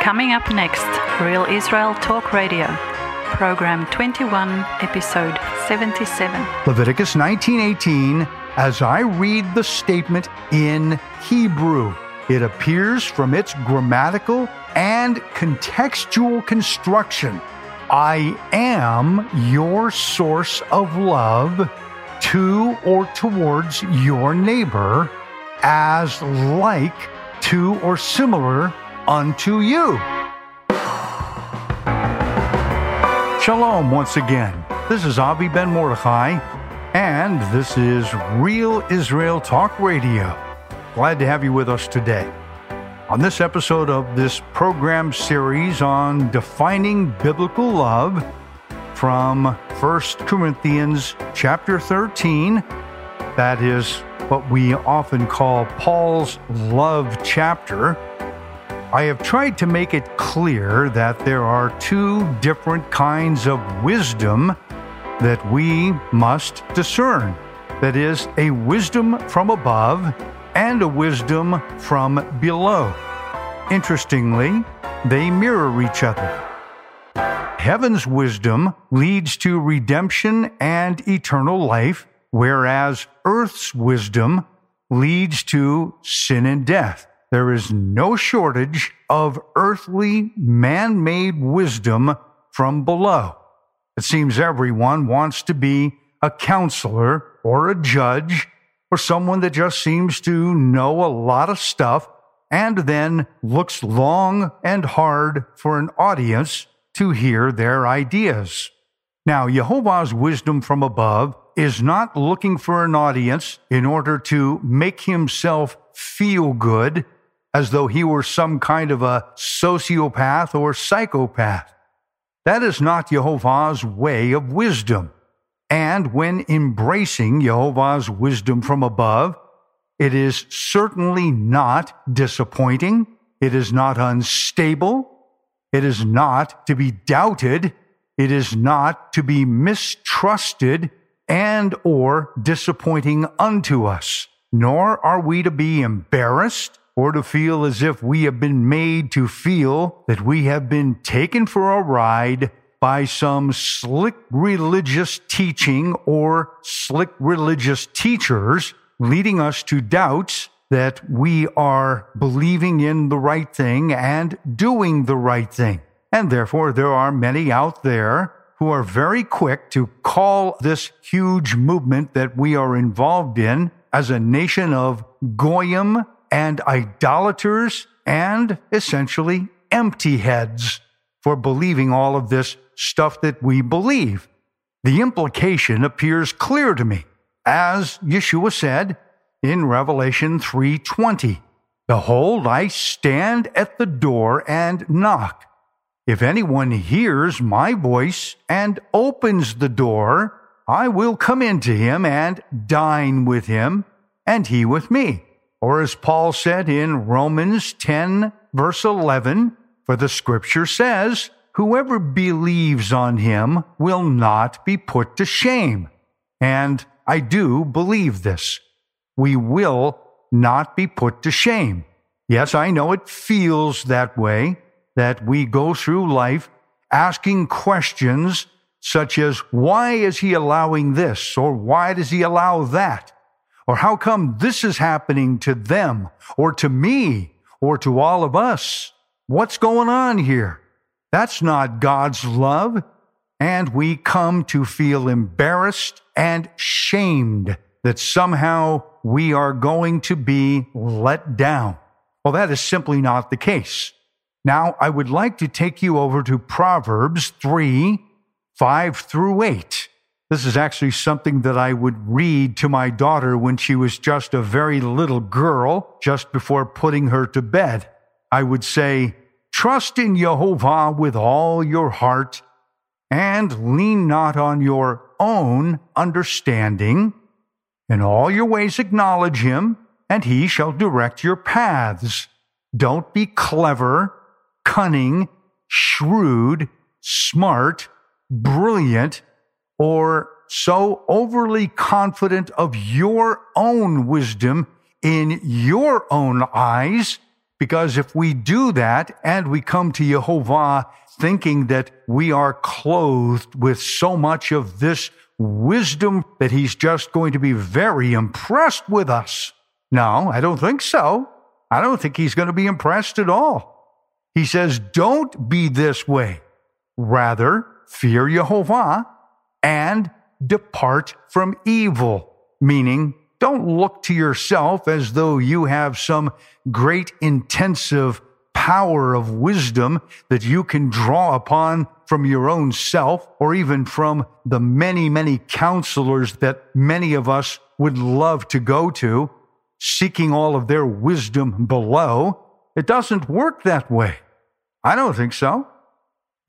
Coming up next, Real Israel Talk Radio, Program 21, Episode 77. Leviticus 19:18 as I read the statement in Hebrew it appears from its grammatical and contextual construction I am your source of love to or towards your neighbor as like to or similar unto you. Shalom once again. This is Avi Ben Mordechai, and this is Real Israel Talk Radio. Glad to have you with us today. On this episode of this program series on defining biblical love from 1 Corinthians chapter 13, that is what we often call Paul's love chapter. I have tried to make it clear that there are two different kinds of wisdom that we must discern. That is, a wisdom from above and a wisdom from below. Interestingly, they mirror each other. Heaven's wisdom leads to redemption and eternal life, whereas earth's wisdom leads to sin and death. There is no shortage of earthly, man made wisdom from below. It seems everyone wants to be a counselor or a judge or someone that just seems to know a lot of stuff and then looks long and hard for an audience to hear their ideas. Now, Jehovah's wisdom from above is not looking for an audience in order to make himself feel good as though he were some kind of a sociopath or psychopath. That is not Jehovah's way of wisdom. And when embracing Jehovah's wisdom from above, it is certainly not disappointing. It is not unstable. It is not to be doubted. It is not to be mistrusted and or disappointing unto us. Nor are we to be embarrassed or to feel as if we have been made to feel that we have been taken for a ride by some slick religious teaching or slick religious teachers leading us to doubts that we are believing in the right thing and doing the right thing. And therefore, there are many out there who are very quick to call this huge movement that we are involved in as a nation of goyim and idolaters and essentially empty heads for believing all of this stuff that we believe. The implication appears clear to me as Yeshua said in Revelation 3:20, "Behold, I stand at the door and knock. If anyone hears my voice and opens the door, I will come into him and dine with him, and he with me." Or as Paul said in Romans 10 verse 11, "For the scripture says, whoever believes on him will not be put to shame." And I do believe this. We will not be put to shame. Yes, I know it feels that way, that we go through life asking questions such as, why is he allowing this? Or why does he allow that? Or how come this is happening to them or to me or to all of us? What's going on here? That's not God's love and we come to feel embarrassed and shamed that somehow we are going to be let down. Well, that is simply not the case. Now, I would like to take you over to Proverbs 3 5 through 8. This is actually something that I would read to my daughter when she was just a very little girl, just before putting her to bed. I would say, Trust in Jehovah with all your heart and lean not on your own understanding. In all your ways acknowledge him, and he shall direct your paths. Don't be clever, cunning, shrewd, smart, brilliant, or so overly confident of your own wisdom in your own eyes Because if we do that and we come to Jehovah thinking that we are clothed with so much of this wisdom that he's just going to be very impressed with us. No, I don't think so. I don't think he's going to be impressed at all. He says, don't be this way. Rather, fear Jehovah and depart from evil, meaning don't look to yourself as though you have some great intensive power of wisdom that you can draw upon from your own self or even from the many, many counselors that many of us would love to go to, seeking all of their wisdom below. It doesn't work that way. I don't think so.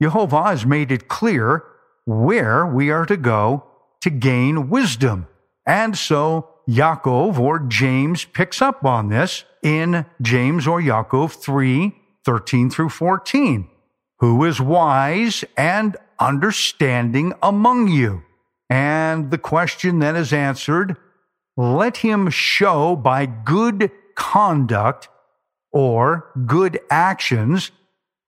Jehovah has made it clear where we are to go to gain wisdom. And so Yaakov or James picks up on this in James or Yaakov 3 13 through 14. Who is wise and understanding among you? And the question then is answered let him show by good conduct or good actions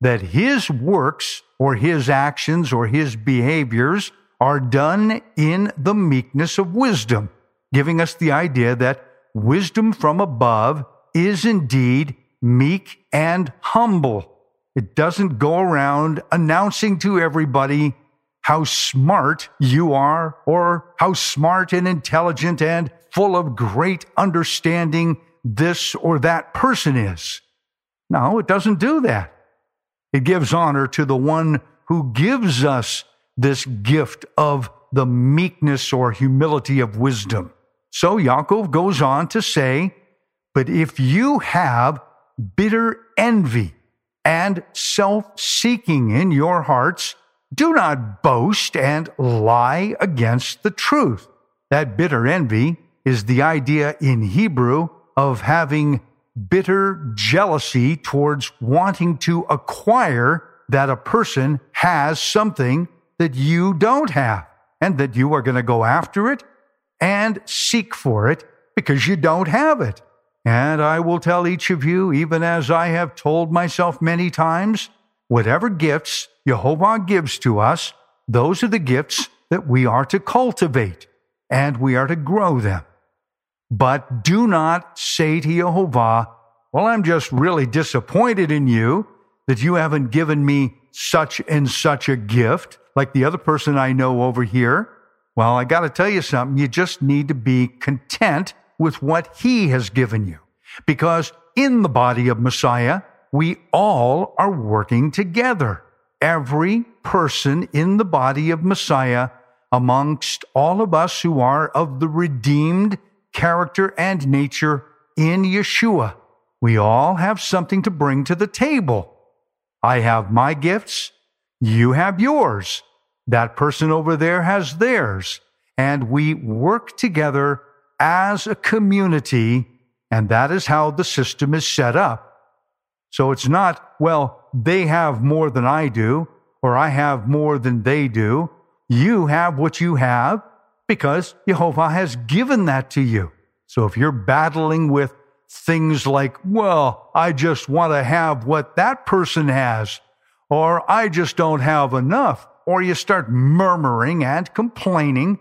that his works or his actions or his behaviors are done in the meekness of wisdom giving us the idea that wisdom from above is indeed meek and humble. It doesn't go around announcing to everybody how smart you are or how smart and intelligent and full of great understanding this or that person is. No, it doesn't do that. It gives honor to the one who gives us this gift of the meekness or humility of wisdom. So Yaakov goes on to say, But if you have bitter envy and self seeking in your hearts, do not boast and lie against the truth. That bitter envy is the idea in Hebrew of having bitter jealousy towards wanting to acquire that a person has something that you don't have and that you are going to go after it and seek for it because you don't have it. And I will tell each of you, even as I have told myself many times, whatever gifts Jehovah gives to us, those are the gifts that we are to cultivate and we are to grow them. But do not say to Jehovah, Well, I'm just really disappointed in you that you haven't given me such and such a gift like the other person I know over here. Well, I got to tell you something. You just need to be content with what he has given you. Because in the body of Messiah, we all are working together. Every person in the body of Messiah, amongst all of us who are of the redeemed character and nature in Yeshua, we all have something to bring to the table. I have my gifts. You have yours. That person over there has theirs. And we work together as a community. And that is how the system is set up. So it's not, well, they have more than I do, or I have more than they do. You have what you have because Jehovah has given that to you. So if you're battling with things like, well, I just want to have what that person has, or I just don't have enough, or you start murmuring and complaining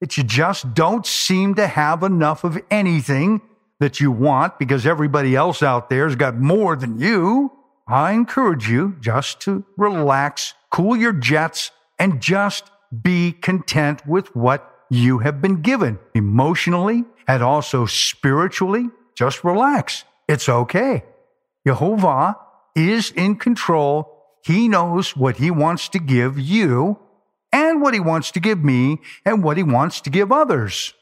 that you just don't seem to have enough of anything that you want because everybody else out there's got more than you, I encourage you just to relax, cool your jets, and just be content with what you have been given emotionally and also spiritually. Just relax. It's okay. Jehovah is in control he knows what He wants to give you and what He wants to give me and what He wants to give others.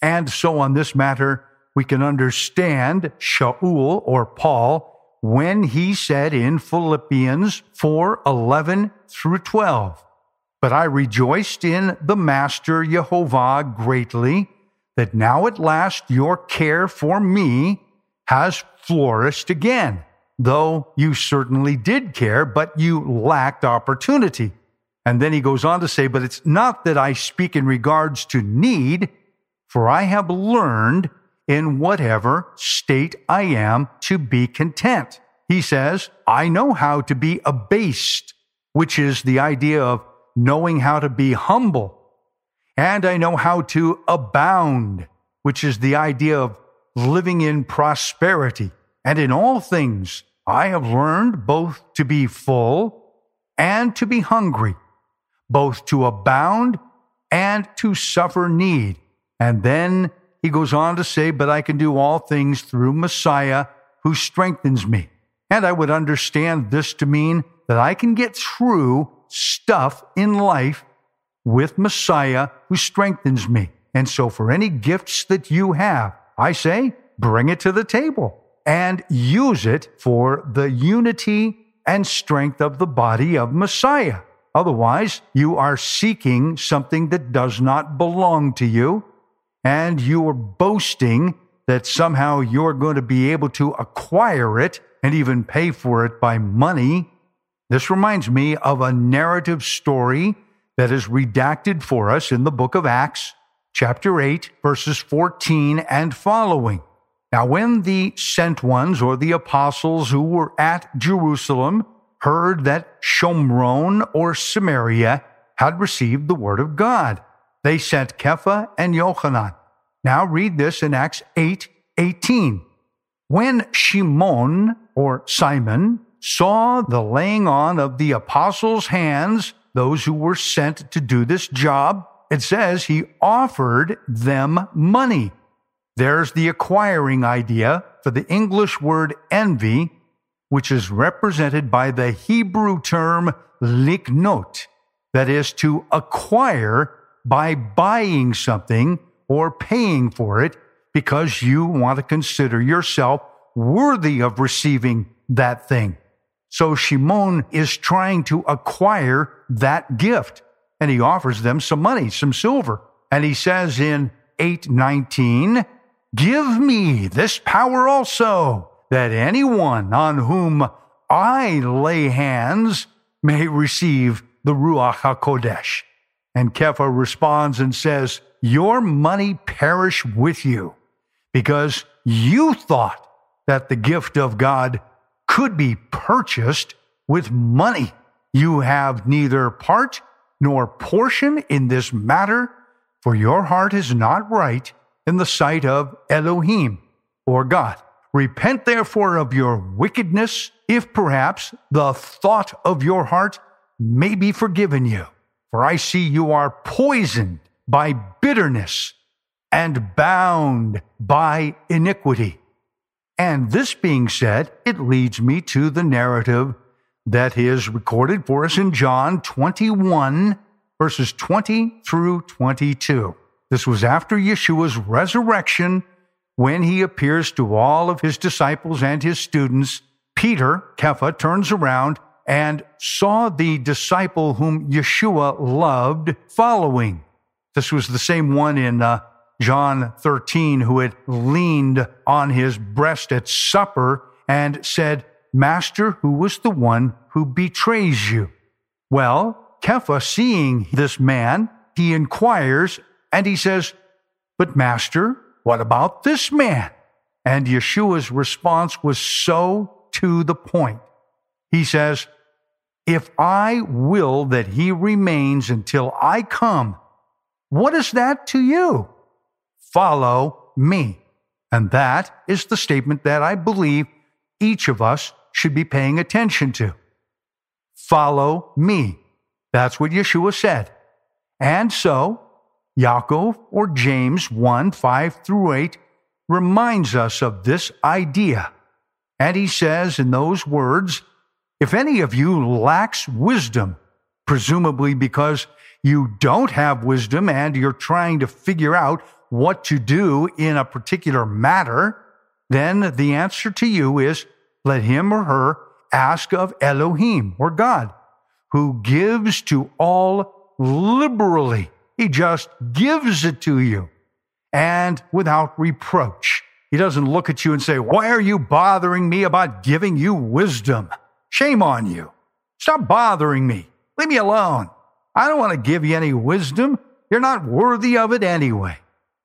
And so on this matter, we can understand Shaul or Paul when he said in Philippians 4 11 through 12, But I rejoiced in the Master Jehovah greatly that now at last your care for me has flourished again though you certainly did care, but you lacked opportunity. And then he goes on to say, But it's not that I speak in regards to need, for I have learned in whatever state I am to be content. he says, I know how to be abased, which is the idea of knowing how to be humble. And I know how to abound, which is the idea of living in prosperity. And in all things, I have learned both to be full and to be hungry, both to abound and to suffer need. And then he goes on to say, But I can do all things through Messiah who strengthens me. And I would understand this to mean that I can get through stuff in life with Messiah who strengthens me. And so, for any gifts that you have, I say, bring it to the table and use it for the unity and strength of the body of Messiah. Otherwise, you are seeking something that does not belong to you, and you are boasting that somehow you're going to be able to acquire it and even pay for it by money. This reminds me of a narrative story that is redacted for us in the book of Acts, chapter 8, verses 14 and following. Now, when the sent ones or the apostles who were at Jerusalem heard that Shomron or Samaria had received the word of God, they sent Kepha and Yochanan. Now read this in Acts 8 18. When Shimon or Simon saw the laying on of the apostles' hands, those who were sent to do this job, it says he offered them money. There's the acquiring idea for the English word envy, which is represented by the Hebrew term liknot, that is to acquire by buying something or paying for it because you want to consider yourself worthy of receiving that thing. So Shimon is trying to acquire that gift and he offers them some money, some silver. And he says in 819, Give me this power also, that anyone on whom I lay hands may receive the Ruach HaKodesh. And Kepha responds and says, Your money perish with you, because you thought that the gift of God could be purchased with money. You have neither part nor portion in this matter, for your heart is not right in the sight of Elohim or God. Repent therefore of your wickedness, if perhaps the thought of your heart may be forgiven you. For I see you are poisoned by bitterness and bound by iniquity. And this being said, it leads me to the narrative that is recorded for us in John 21, verses 20 through 22. This was after Yeshua's resurrection when he appears to all of his disciples and his students. Peter, Kepha, turns around and saw the disciple whom Yeshua loved following. This was the same one in uh, John 13 who had leaned on his breast at supper and said, Master, who was the one who betrays you? Well, Kepha, seeing this man, he inquires and he says, But Master, what about this man? And Yeshua's response was so to the point. He says, If I will that he remains until I come, what is that to you? Follow me. And that is the statement that I believe each of us should be paying attention to. Follow me. That's what Yeshua said. And so, Yaakov or James 1 5 through 8 reminds us of this idea. And he says in those words, If any of you lacks wisdom, presumably because you don't have wisdom and you're trying to figure out what to do in a particular matter, then the answer to you is let him or her ask of Elohim or God, who gives to all liberally he just gives it to you and without reproach. He doesn't look at you and say, Why are you bothering me about giving you wisdom? Shame on you. Stop bothering me. Leave me alone. I don't want to give you any wisdom. You're not worthy of it anyway.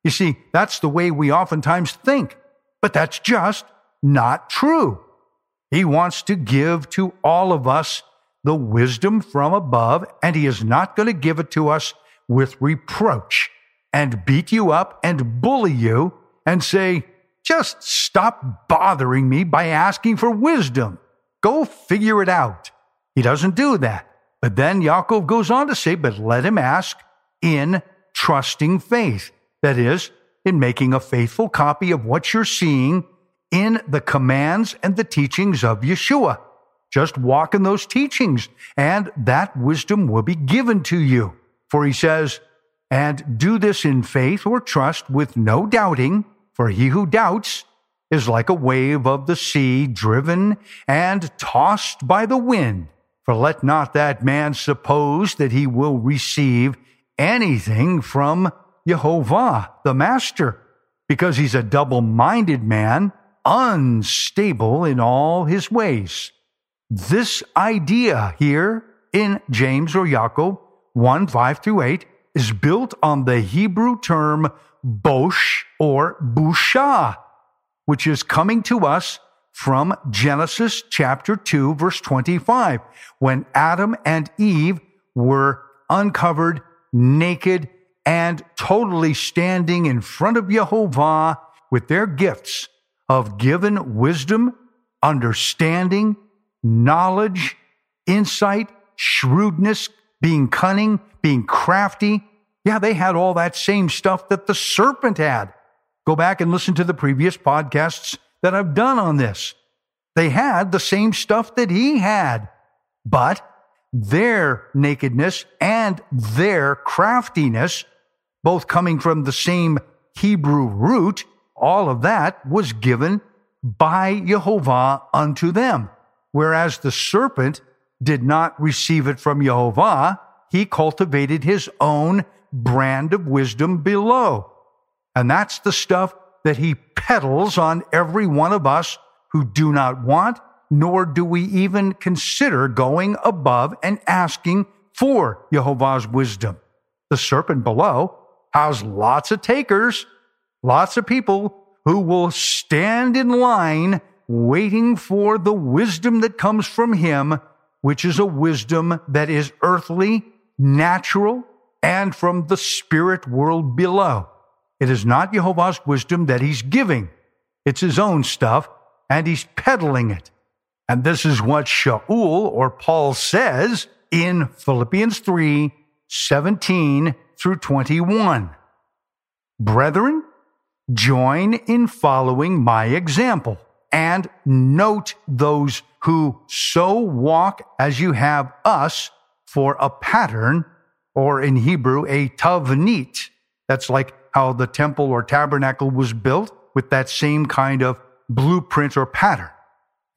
You see, that's the way we oftentimes think, but that's just not true. He wants to give to all of us the wisdom from above, and He is not going to give it to us with reproach and beat you up and bully you and say, just stop bothering me by asking for wisdom. Go figure it out. He doesn't do that. But then Yaakov goes on to say, but let him ask in trusting faith. That is, in making a faithful copy of what you're seeing in the commands and the teachings of Yeshua. Just walk in those teachings, and that wisdom will be given to you. For he says, and do this in faith or trust with no doubting, for he who doubts is like a wave of the sea driven and tossed by the wind. For let not that man suppose that he will receive anything from Jehovah, the Master, because he's a double minded man, unstable in all his ways. This idea here in James or Yaakov 1 5 through 8 is built on the Hebrew term bosh or busha, which is coming to us from Genesis chapter 2, verse 25, when Adam and Eve were uncovered, naked, and totally standing in front of Jehovah with their gifts of given wisdom, understanding, knowledge, insight, shrewdness, being cunning, being crafty. Yeah, they had all that same stuff that the serpent had. Go back and listen to the previous podcasts that I've done on this. They had the same stuff that he had, but their nakedness and their craftiness, both coming from the same Hebrew root, all of that was given by Jehovah unto them. Whereas the serpent did not receive it from Jehovah, he cultivated his own brand of wisdom below. And that's the stuff that he peddles on every one of us who do not want, nor do we even consider going above and asking for Jehovah's wisdom. The serpent below has lots of takers, lots of people who will stand in line waiting for the wisdom that comes from him, which is a wisdom that is earthly, natural, and from the spirit world below. It is not Jehovah's wisdom that he's giving. It's his own stuff, and he's peddling it. And this is what Shaul or Paul says in Philippians 3 17 through 21. Brethren, join in following my example and note those who so walk as you have us for a pattern, or in Hebrew, a tavnit. That's like how the temple or tabernacle was built with that same kind of blueprint or pattern.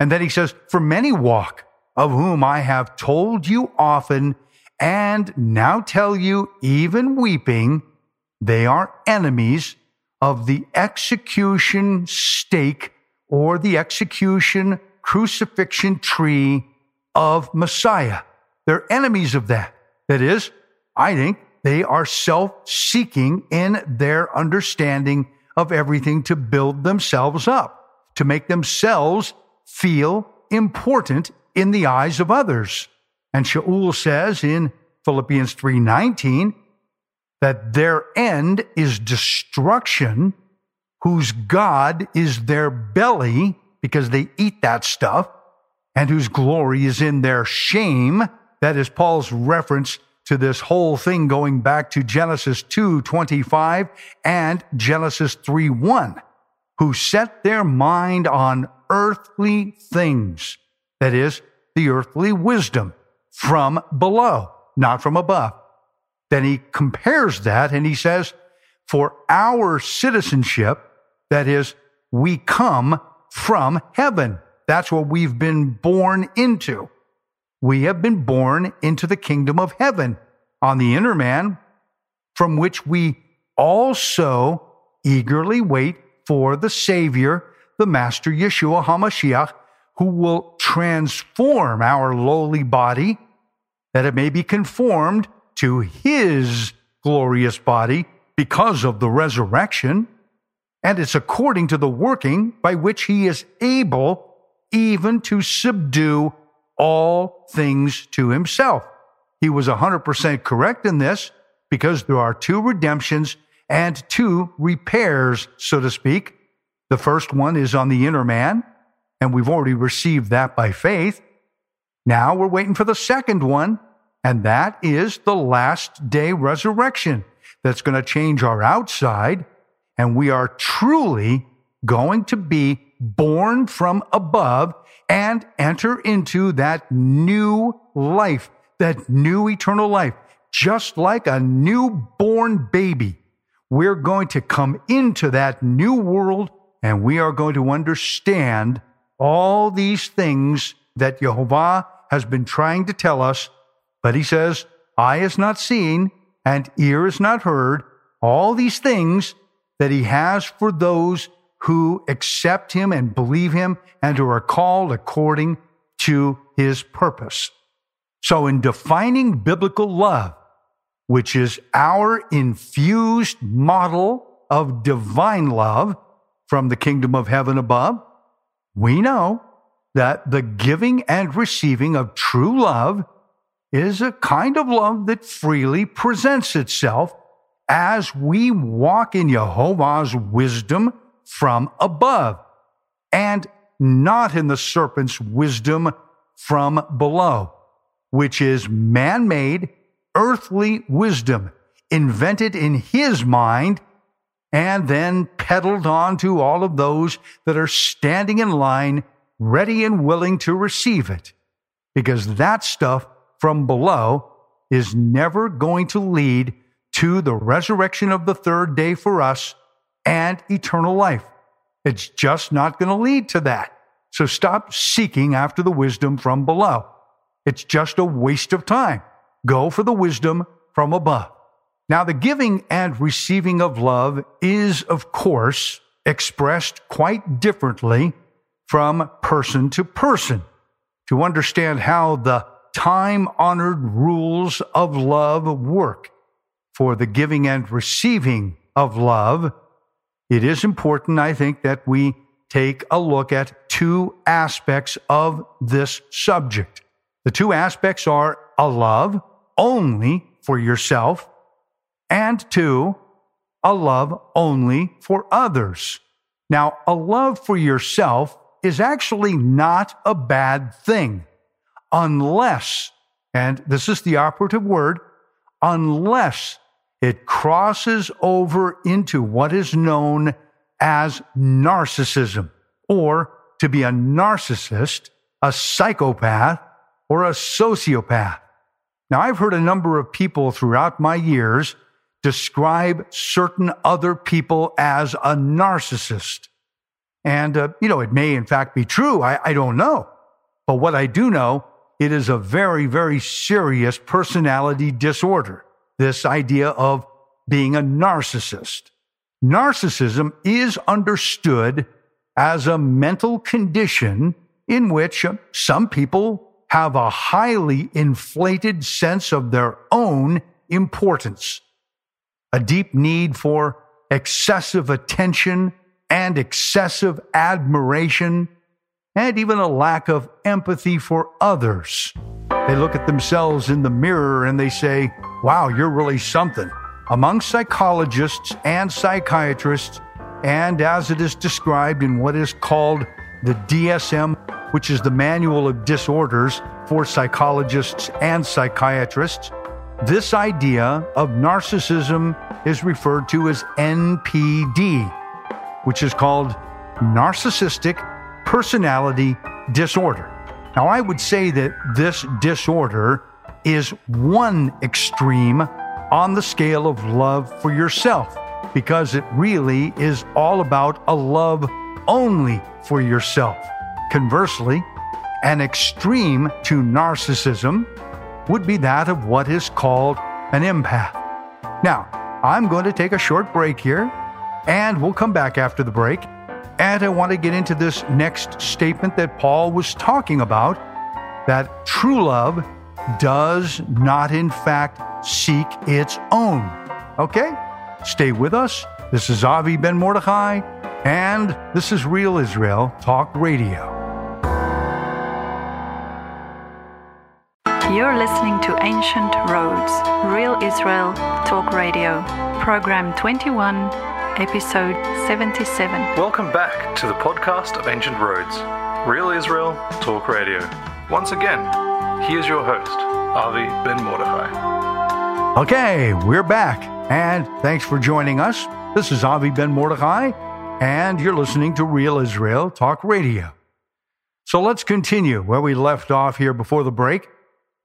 And then he says, For many walk, of whom I have told you often, and now tell you, even weeping, they are enemies of the execution stake or the execution crucifixion tree of Messiah. They're enemies of that. That is, I think they are self seeking in their understanding of everything to build themselves up, to make themselves feel important in the eyes of others. And Shaul says in Philippians 3:19 that their end is destruction, whose God is their belly because they eat that stuff, and whose glory is in their shame. That is Paul's reference to this whole thing going back to Genesis 2:25 and Genesis 3:1 who set their mind on earthly things. That is the earthly wisdom from below not from above. Then he compares that and he says for our citizenship that is we come from heaven. That's what we've been born into. We have been born into the kingdom of heaven on the inner man, from which we also eagerly wait for the Savior, the Master Yeshua HaMashiach, who will transform our lowly body that it may be conformed to his glorious body because of the resurrection. And it's according to the working by which he is able even to subdue all things to himself. He was 100% correct in this because there are two redemptions and two repairs, so to speak. The first one is on the inner man, and we've already received that by faith. Now we're waiting for the second one, and that is the last day resurrection that's going to change our outside, and we are truly going to be born from above and enter into that new life, that new eternal life, just like a newborn baby. We're going to come into that new world and we are going to understand all these things that Jehovah has been trying to tell us. But he says, eye is not seen and ear is not heard. All these things that he has for those who accept him and believe him and who are called according to his purpose. So, in defining biblical love, which is our infused model of divine love from the kingdom of heaven above, we know that the giving and receiving of true love is a kind of love that freely presents itself as we walk in Jehovah's wisdom from above and not in the serpent's wisdom from below, which is man made, earthly wisdom invented in his mind and then peddled on to all of those that are standing in line, ready and willing to receive it. Because that stuff from below is never going to lead to the resurrection of the third day for us and eternal life. It's just not going to lead to that. So stop seeking after the wisdom from below. It's just a waste of time. Go for the wisdom from above. Now, the giving and receiving of love is, of course, expressed quite differently from person to person. To understand how the time honored rules of love work for the giving and receiving of love, it is important, I think, that we take a look at two aspects of this subject. The two aspects are a love only for yourself, and two, a love only for others. Now, a love for yourself is actually not a bad thing unless, and this is the operative word, unless it crosses over into what is known as narcissism, or to be a narcissist, a psychopath, or a sociopath. Now, I've heard a number of people throughout my years describe certain other people as a narcissist. And, uh, you know, it may in fact be true. I, I don't know. But what I do know, it is a very, very serious personality disorder this idea of being a narcissist. Narcissism is understood as a mental condition in which some people have a highly inflated sense of their own importance, a deep need for excessive attention and excessive admiration, and even a lack of empathy for others. They look at themselves in the mirror and they say, Wow, you're really something. Among psychologists and psychiatrists, and as it is described in what is called the DSM, which is the Manual of Disorders for psychologists and psychiatrists, this idea of narcissism is referred to as NPD, which is called Narcissistic Personality Disorder. Now, I would say that this disorder is one extreme on the scale of love for yourself because it really is all about a love only for yourself. Conversely, an extreme to narcissism would be that of what is called an empath. Now, I'm going to take a short break here, and we'll come back after the break. And I want to get into this next statement that Paul was talking about that true love does not, in fact, seek its own. Okay? Stay with us. This is Avi Ben Mordechai, and this is Real Israel Talk Radio. You're listening to Ancient Roads, Real Israel Talk Radio, Program 21, Episode 77. Welcome back to the podcast of Ancient Roads, Real Israel Talk Radio. Once again, here's your host, Avi Ben Mordechai. Okay, we're back, and thanks for joining us. This is Avi Ben Mordechai, and you're listening to Real Israel Talk Radio. So let's continue where we left off here before the break.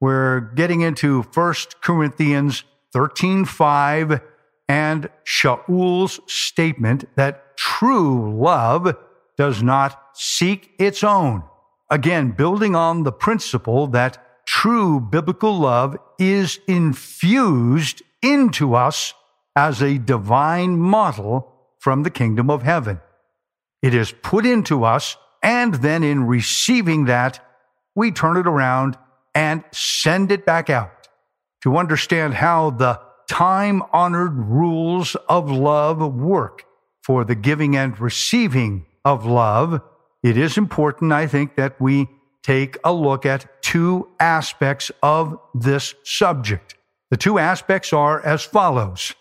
We're getting into 1 Corinthians 13:5 and Shaul's statement that true love does not seek its own. Again, building on the principle that true biblical love is infused into us as a divine model from the kingdom of heaven. It is put into us, and then in receiving that, we turn it around and send it back out. To understand how the time honored rules of love work for the giving and receiving of love, it is important, I think, that we take a look at two aspects of this subject. The two aspects are as follows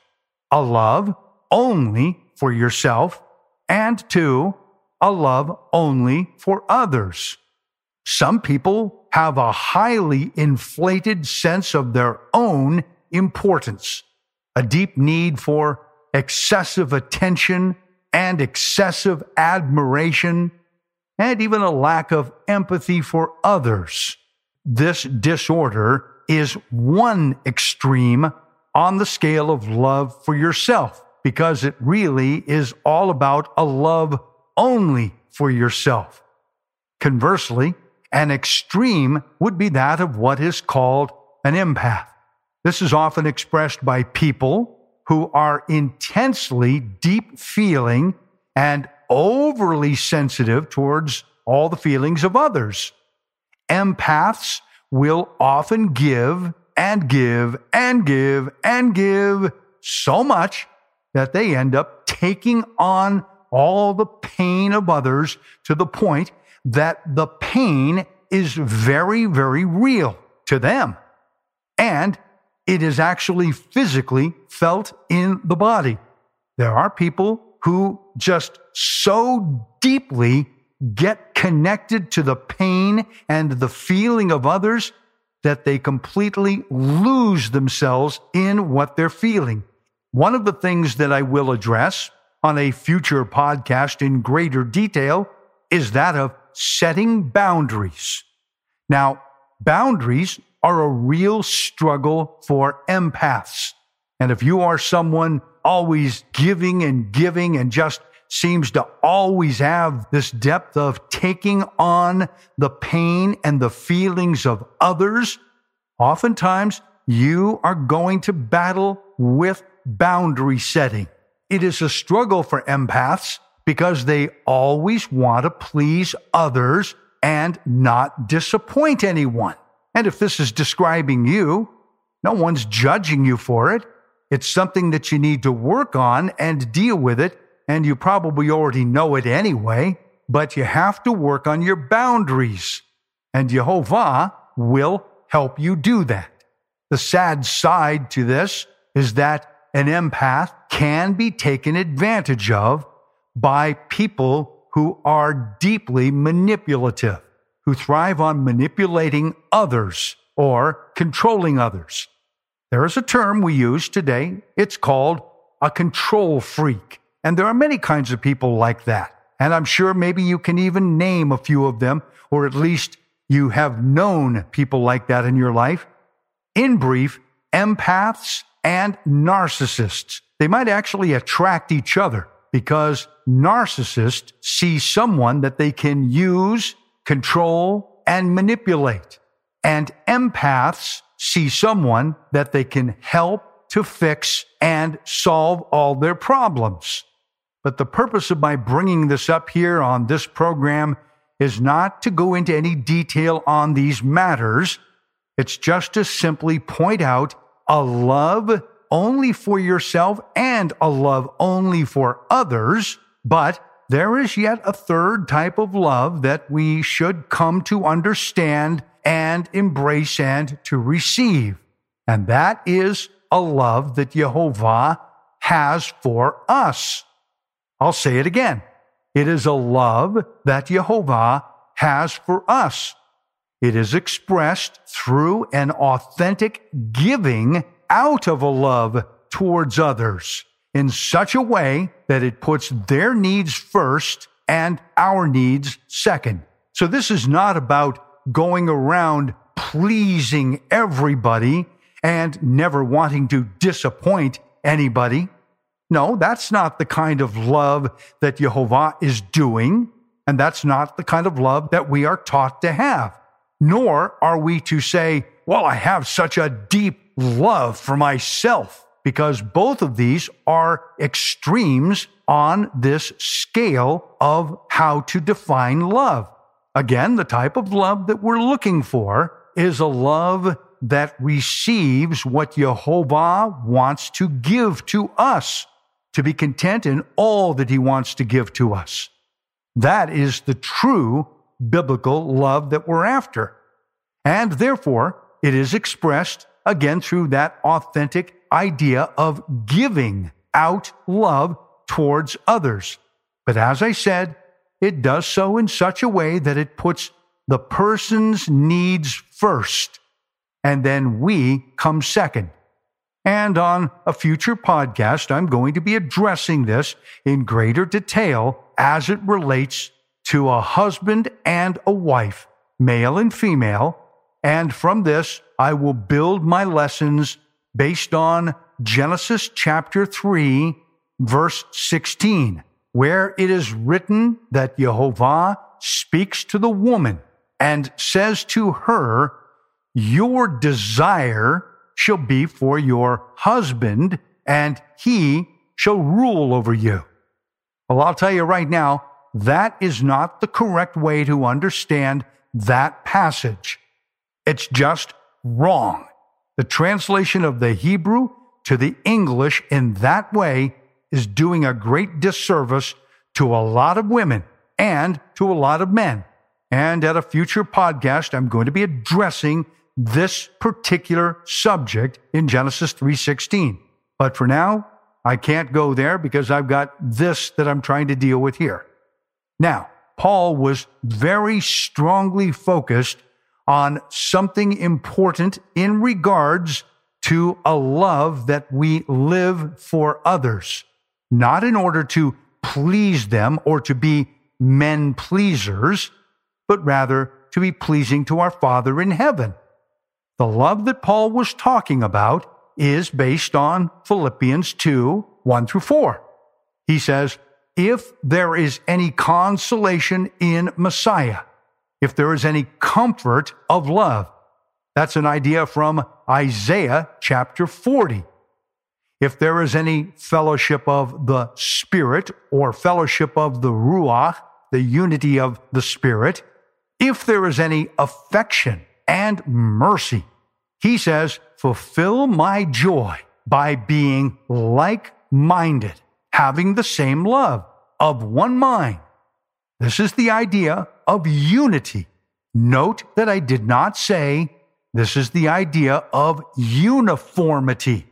a love only for yourself, and two, a love only for others. Some people have a highly inflated sense of their own importance, a deep need for excessive attention and excessive admiration, and even a lack of empathy for others. This disorder is one extreme on the scale of love for yourself because it really is all about a love only for yourself. Conversely, an extreme would be that of what is called an empath. This is often expressed by people who are intensely deep feeling and overly sensitive towards all the feelings of others. Empaths will often give and give and give and give so much that they end up taking on all the pain of others to the point that the pain is very, very real to them. And it is actually physically felt in the body. There are people who just so deeply get connected to the pain and the feeling of others that they completely lose themselves in what they're feeling. One of the things that I will address on a future podcast in greater detail is that of setting boundaries. Now, boundaries are a real struggle for empaths. And if you are someone always giving and giving and just seems to always have this depth of taking on the pain and the feelings of others, oftentimes you are going to battle with boundary setting. It is a struggle for empaths because they always want to please others and not disappoint anyone. And if this is describing you, no one's judging you for it. It's something that you need to work on and deal with it. And you probably already know it anyway, but you have to work on your boundaries. And Jehovah will help you do that. The sad side to this is that an empath can be taken advantage of by people who are deeply manipulative, who thrive on manipulating others or controlling others. There is a term we use today. It's called a control freak. And there are many kinds of people like that. And I'm sure maybe you can even name a few of them, or at least you have known people like that in your life. In brief, empaths and narcissists. They might actually attract each other because narcissists see someone that they can use, control, and manipulate. And empaths see someone that they can help to fix and solve all their problems. But the purpose of my bringing this up here on this program is not to go into any detail on these matters. It's just to simply point out a love only for yourself and a love only for others, but there is yet a third type of love that we should come to understand and embrace and to receive. And that is a love that Jehovah has for us. I'll say it again. It is a love that Jehovah has for us. It is expressed through an authentic giving out of a love towards others in such a way that it puts their needs first and our needs second. So this is not about going around pleasing everybody and never wanting to disappoint anybody. No, that's not the kind of love that Jehovah is doing. And that's not the kind of love that we are taught to have. Nor are we to say, well, I have such a deep love for myself, because both of these are extremes on this scale of how to define love. Again, the type of love that we're looking for is a love that receives what Jehovah wants to give to us, to be content in all that he wants to give to us. That is the true biblical love that we're after. And therefore, it is expressed again through that authentic idea of giving out love towards others. But as I said, it does so in such a way that it puts the person's needs first, and then we come second. And on a future podcast, I'm going to be addressing this in greater detail as it relates to a husband and a wife, male and female. And from this, I will build my lessons based on Genesis chapter 3, verse 16, where it is written that Jehovah speaks to the woman and says to her, Your desire shall be for your husband, and he shall rule over you. Well, I'll tell you right now, that is not the correct way to understand that passage. It's just wrong. The translation of the Hebrew to the English in that way is doing a great disservice to a lot of women and to a lot of men. And at a future podcast, I'm going to be addressing this particular subject in Genesis 3:16. But for now, I can't go there because I've got this that I'm trying to deal with here. Now, Paul was very strongly focused on something important in regards to a love that we live for others, not in order to please them or to be men pleasers, but rather to be pleasing to our Father in heaven. The love that Paul was talking about is based on Philippians 2 1 through 4. He says, If there is any consolation in Messiah, if there is any comfort of love, that's an idea from Isaiah chapter 40. If there is any fellowship of the Spirit or fellowship of the Ruach, the unity of the Spirit, if there is any affection and mercy, he says, fulfill my joy by being like minded, having the same love, of one mind. This is the idea of unity. Note that I did not say this is the idea of uniformity.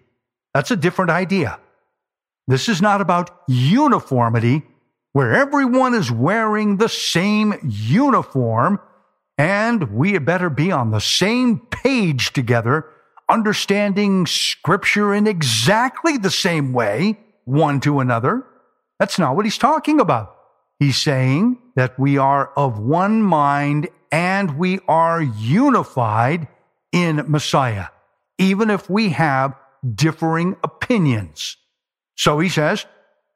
That's a different idea. This is not about uniformity, where everyone is wearing the same uniform, and we had better be on the same page together, understanding Scripture in exactly the same way, one to another. That's not what he's talking about. He's saying that we are of one mind and we are unified in Messiah, even if we have differing opinions. So he says,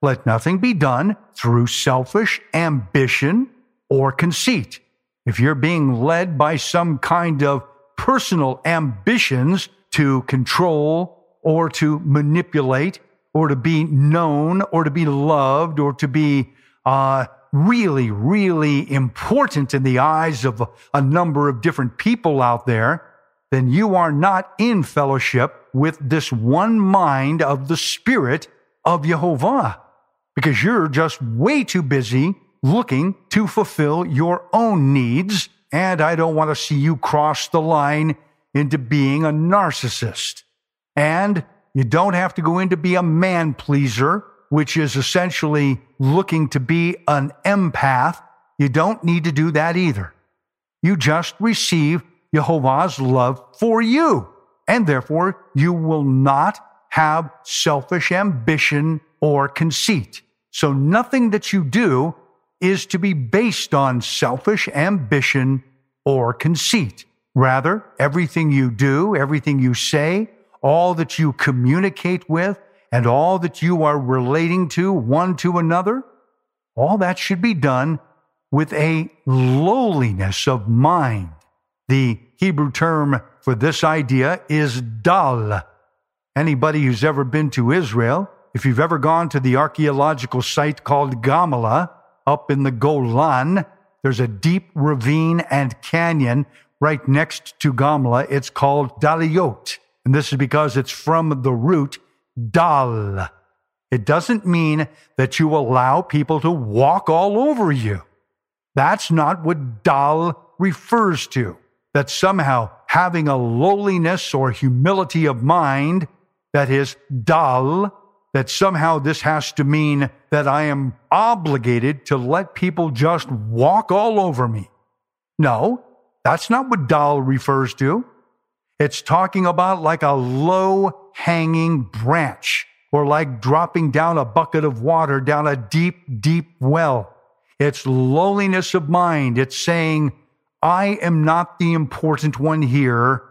let nothing be done through selfish ambition or conceit. If you're being led by some kind of personal ambitions to control or to manipulate or to be known or to be loved or to be uh, really, really important in the eyes of a, number of different people out there, then you are not in fellowship with this one mind of the Spirit of Jehovah because you're just way too busy looking to fulfill your own needs and I don't want to see you cross the line into being a narcissist. And you don't have to go into be a man pleaser, which is essentially looking to be an empath. You don't need to do that either. You just receive Jehovah's love for you. And therefore, you will not have selfish ambition or conceit. So nothing that you do is to be based on selfish ambition or conceit. Rather, everything you do, everything you say, all that you communicate with, and all that you are relating to one to another, all that should be done with a lowliness of mind. The Hebrew term for this idea is dal. Anybody who's ever been to Israel, if you've ever gone to the archaeological site called Gamala up in the Golan, there's a deep ravine and canyon right next to Gamala. It's called Daliot. And this is because it's from the root dal. It doesn't mean that you allow people to walk all over you. That's not what dal refers to. That somehow having a lowliness or humility of mind that is dull, that somehow this has to mean that I am obligated to let people just walk all over me. No, that's not what dal refers to. It's talking about like a low hanging branch or like dropping down a bucket of water down a deep, deep well. It's lowliness of mind. It's saying, I am not the important one here.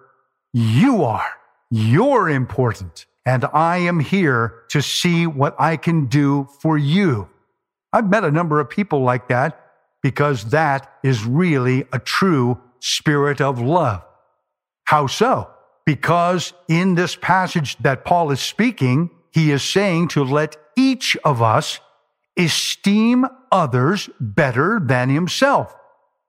You are. You're important. And I am here to see what I can do for you. I've met a number of people like that because that is really a true spirit of love. How so? Because in this passage that Paul is speaking, he is saying to let each of us esteem others better than himself.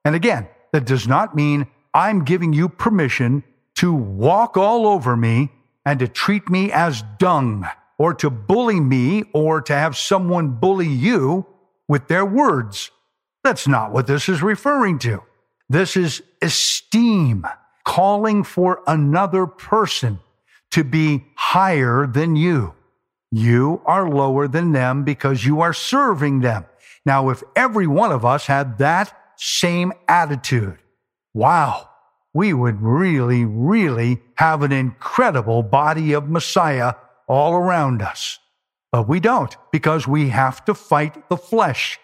And again, that does not mean I'm giving you permission to walk all over me and to treat me as dung or to bully me or to have someone bully you with their words. That's not what this is referring to. This is esteem calling for another person to be higher than you. You are lower than them because you are serving them. Now, if every one of us had that same attitude, wow, we would really, really have an incredible body of Messiah all around us. But we don't because we have to fight the flesh.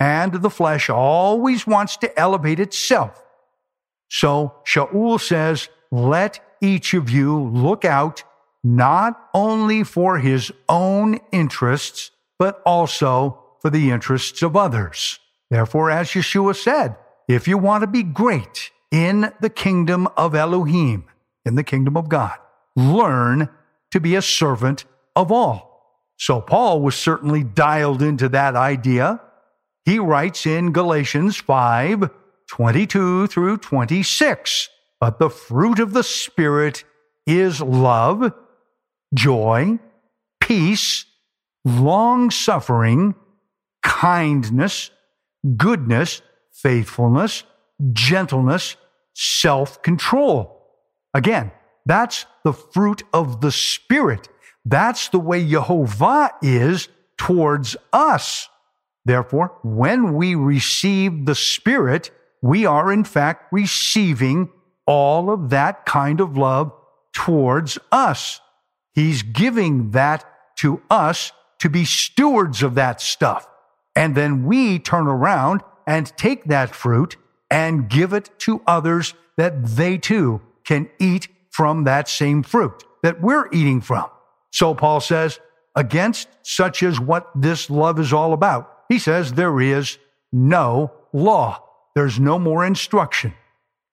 And the flesh always wants to elevate itself. So Shaul says, let each of you look out not only for his own interests, but also for the interests of others. Therefore, as Yeshua said, if you want to be great in the kingdom of Elohim, in the kingdom of God, learn to be a servant of all. So Paul was certainly dialed into that idea. He writes in Galatians 5 22 through 26. But the fruit of the Spirit is love, joy, peace, long suffering, kindness, goodness, faithfulness, gentleness, self control. Again, that's the fruit of the Spirit. That's the way Jehovah is towards us. Therefore, when we receive the Spirit, we are in fact receiving all of that kind of love towards us. He's giving that to us to be stewards of that stuff. And then we turn around and take that fruit and give it to others that they too can eat from that same fruit that we're eating from. So Paul says, against such is what this love is all about, he says there is no law. There's no more instruction.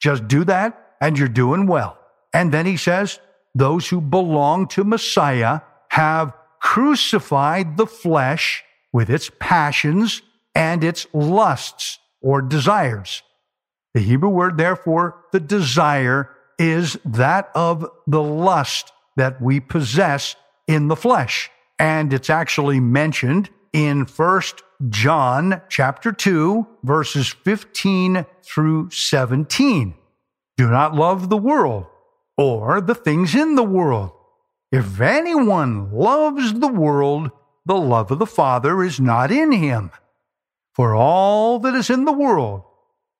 Just do that and you're doing well. And then he says, those who belong to Messiah have crucified the flesh with its passions and its lusts or desires. The Hebrew word, therefore, the desire is that of the lust that we possess in the flesh. And it's actually mentioned in 1 John chapter 2 verses 15 through 17. Do not love the world or the things in the world. If anyone loves the world, the love of the Father is not in him. For all that is in the world,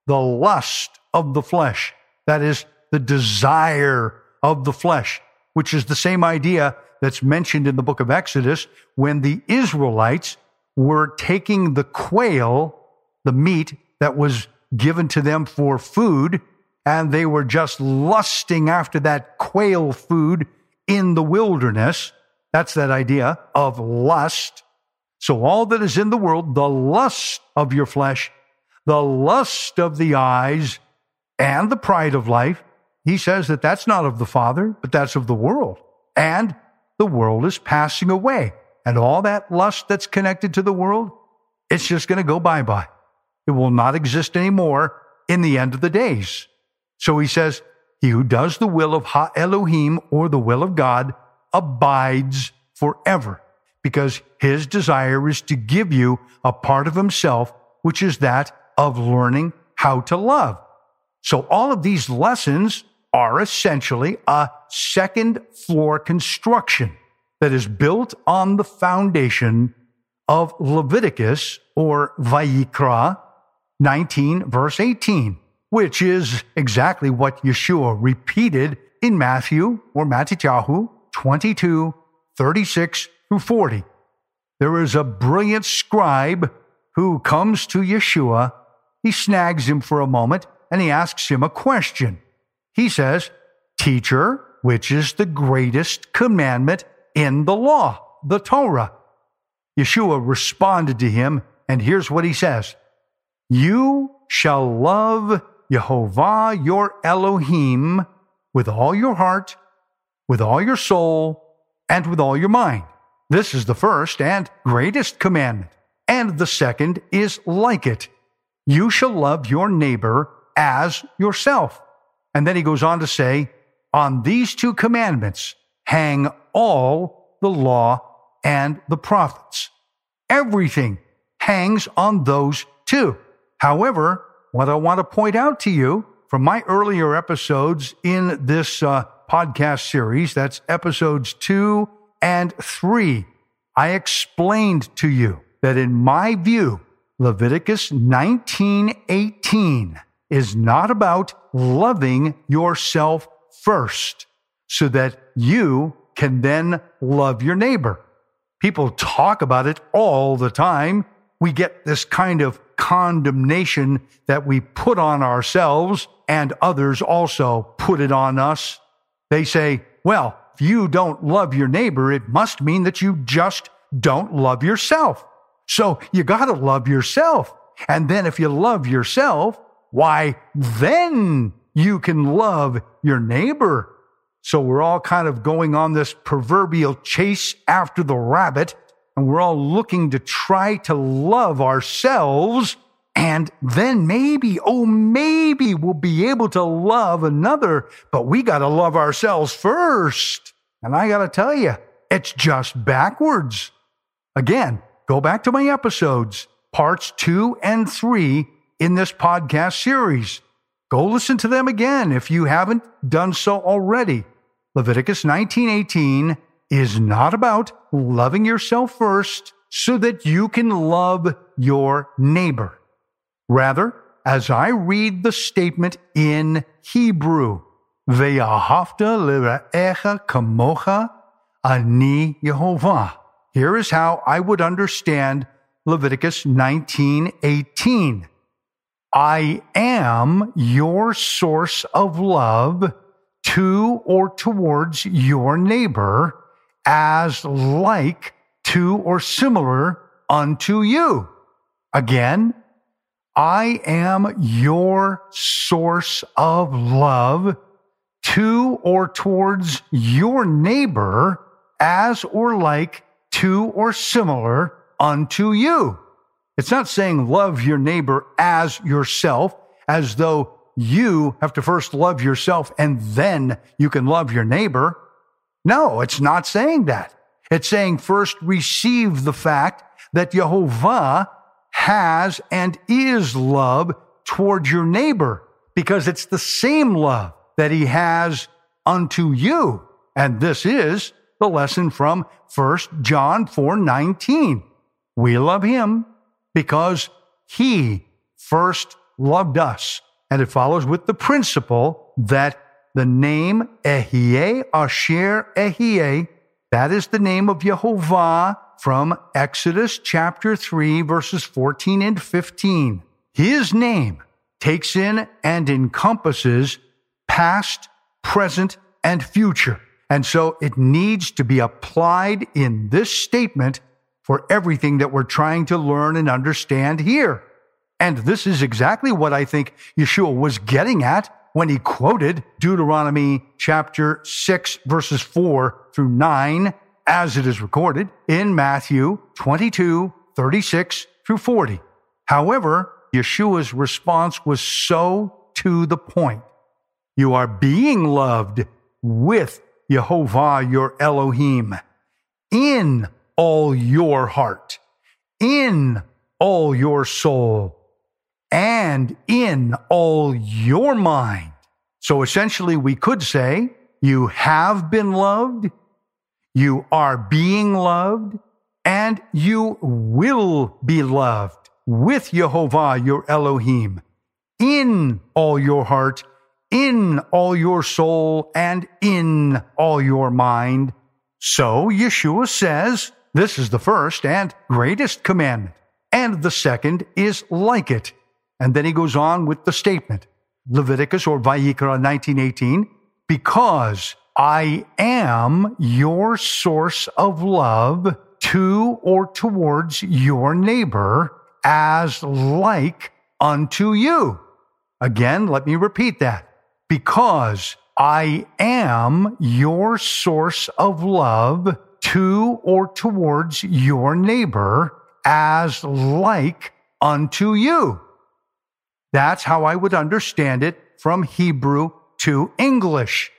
the lust of the flesh, that is, the desire of the flesh, which is the same idea that's mentioned in the book of Exodus when the Israelites were taking the quail, the meat that was given to them for food, and they were just lusting after that quail food in the wilderness. That's that idea of lust. So all that is in the world, the lust of your flesh, the lust of the eyes, and the pride of life, he says that that's not of the Father, but that's of the world. And the world is passing away. And all that lust that's connected to the world, it's just going to go bye bye. It will not exist anymore in the end of the days. So he says, He who does the will of Ha Elohim or the will of God abides forever, because his desire is to give you a part of himself, which is that of learning how to love. So all of these lessons are essentially a second floor construction that is built on the foundation of Leviticus or Vayikra 19 verse 18, which is exactly what Yeshua repeated in Matthew or Matityahu 22, 36 through 40. There is a brilliant scribe who comes to Yeshua. He snags him for a moment and he asks him a question. He says, Teacher, which is the greatest commandment in the law, the Torah? Yeshua responded to him, and here's what he says You shall love Jehovah your Elohim with all your heart, with all your soul, and with all your mind. This is the first and greatest commandment. And the second is like it. You shall love your neighbor as yourself. And then he goes on to say, On these two commandments hang all the law and the prophets. Everything hangs on those two. However, what I want to point out to you from my earlier episodes in this uh, podcast series, that's episodes two and three, I explained to you that in my view, Leviticus 19:18 is not about loving yourself first so that you can then love your neighbor. People talk about it all the time. We get this kind of condemnation that we put on ourselves and others also put it on us. They say, well, if you don't love your neighbor, it must mean that you just don't love yourself. So you got to love yourself. And then if you love yourself, why then you can love your neighbor. So we're all kind of going on this proverbial chase after the rabbit, and we're all looking to try to love ourselves. And then maybe, oh, maybe we'll be able to love another, but we got to love ourselves first. And I got to tell you, it's just backwards. Again, go back to my episodes, parts two and three in this podcast series. Go listen to them again if you haven't done so already. Leviticus 19:18 is not about loving yourself first so that you can love your neighbor. Rather, as I read the statement in Hebrew, Ve'ahavta l'ra'echa kamocha ani Yehovah. Here is how I would understand Leviticus 19:18. I am your source of love to or towards your neighbor as like to or similar unto you. Again, I am your source of love to or towards your neighbor as or like to or similar unto you. It's not saying love your neighbor as yourself, as though you have to first love yourself and then you can love your neighbor. No, it's not saying that. It's saying first receive the fact that Jehovah has and is love towards your neighbor because it's the same love that he has unto you. And this is the lesson from 1 John 4 19. We love him because he first loved us. And it follows with the principle that the name Ehyeh Asher Ehyeh, that is the name of Jehovah from Exodus chapter 3, verses 14 and 15. His name takes in and encompasses past, present, and future. And so it needs to be applied in this statement for everything that we're trying to learn and understand here. And this is exactly what I think Yeshua was getting at when he quoted Deuteronomy chapter 6, verses 4 through 9, as it is recorded in Matthew 22, 36 through 40. However, Yeshua's response was so to the point. You are being loved with Jehovah your Elohim in all your heart, in all your soul, and in all your mind. So essentially, we could say, you have been loved, you are being loved, and you will be loved with Jehovah your Elohim in all your heart in all your soul and in all your mind. So Yeshua says, this is the first and greatest commandment. And the second is like it. And then he goes on with the statement, Leviticus or Vayikra 1918, because I am your source of love to or towards your neighbor as like unto you. Again, let me repeat that because I am your source of love to or towards your neighbor as like unto you. That's how I would understand it from Hebrew to English.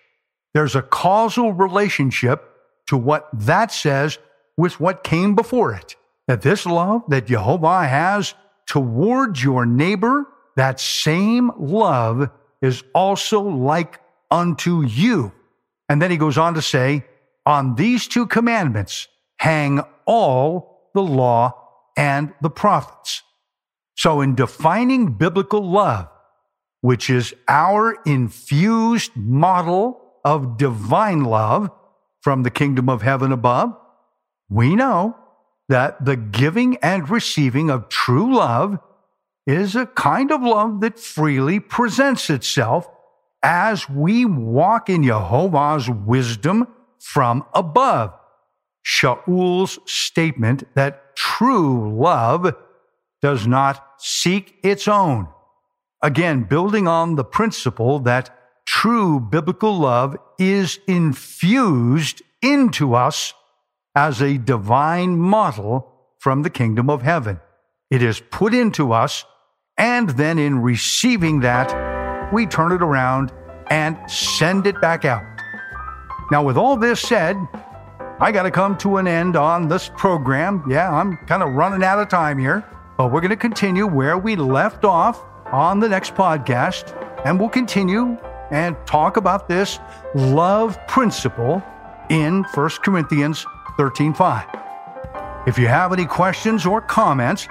There's a causal relationship to what that says with what came before it. That this love that Jehovah has towards your neighbor, that same love is also like unto you. And then he goes on to say, on these two commandments hang all the law and the prophets. So in defining biblical love, which is our infused model of divine love from the kingdom of heaven above, we know that the giving and receiving of true love is a kind of love that freely presents itself as we walk in Jehovah's wisdom from above. Shaul's statement that true love does not seek its own. Again, building on the principle that true biblical love is infused into us as a divine model from the kingdom of heaven. It is put into us and then in receiving that, we turn it around and send it back out. Now, with all this said, I got to come to an end on this program. Yeah, I'm kind of running out of time here, but we're going to continue where we left off on the next podcast, and we'll continue and talk about this love principle in 1 Corinthians 13:5. If you have any questions or comments,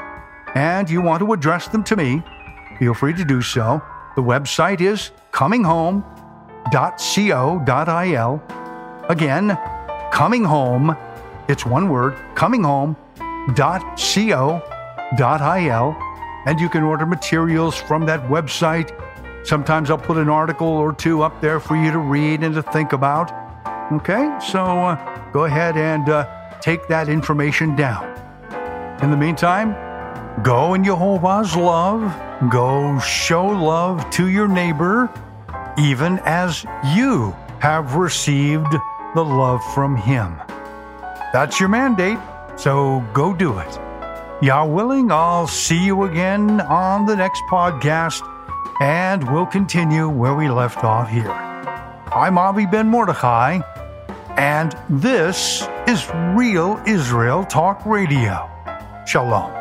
and you want to address them to me, feel free to do so. The website is cominghome.co.il. Again, coming home, it's one word, cominghome.co.il. And you can order materials from that website. Sometimes I'll put an article or two up there for you to read and to think about. Okay, so uh, go ahead and uh, take that information down. In the meantime, Go in Jehovah's love. Go show love to your neighbor, even as you have received the love from him. That's your mandate, so go do it. Yah willing, I'll see you again on the next podcast, and we'll continue where we left off here. I'm Avi Ben Mordechai, and this is Real Israel Talk Radio. Shalom.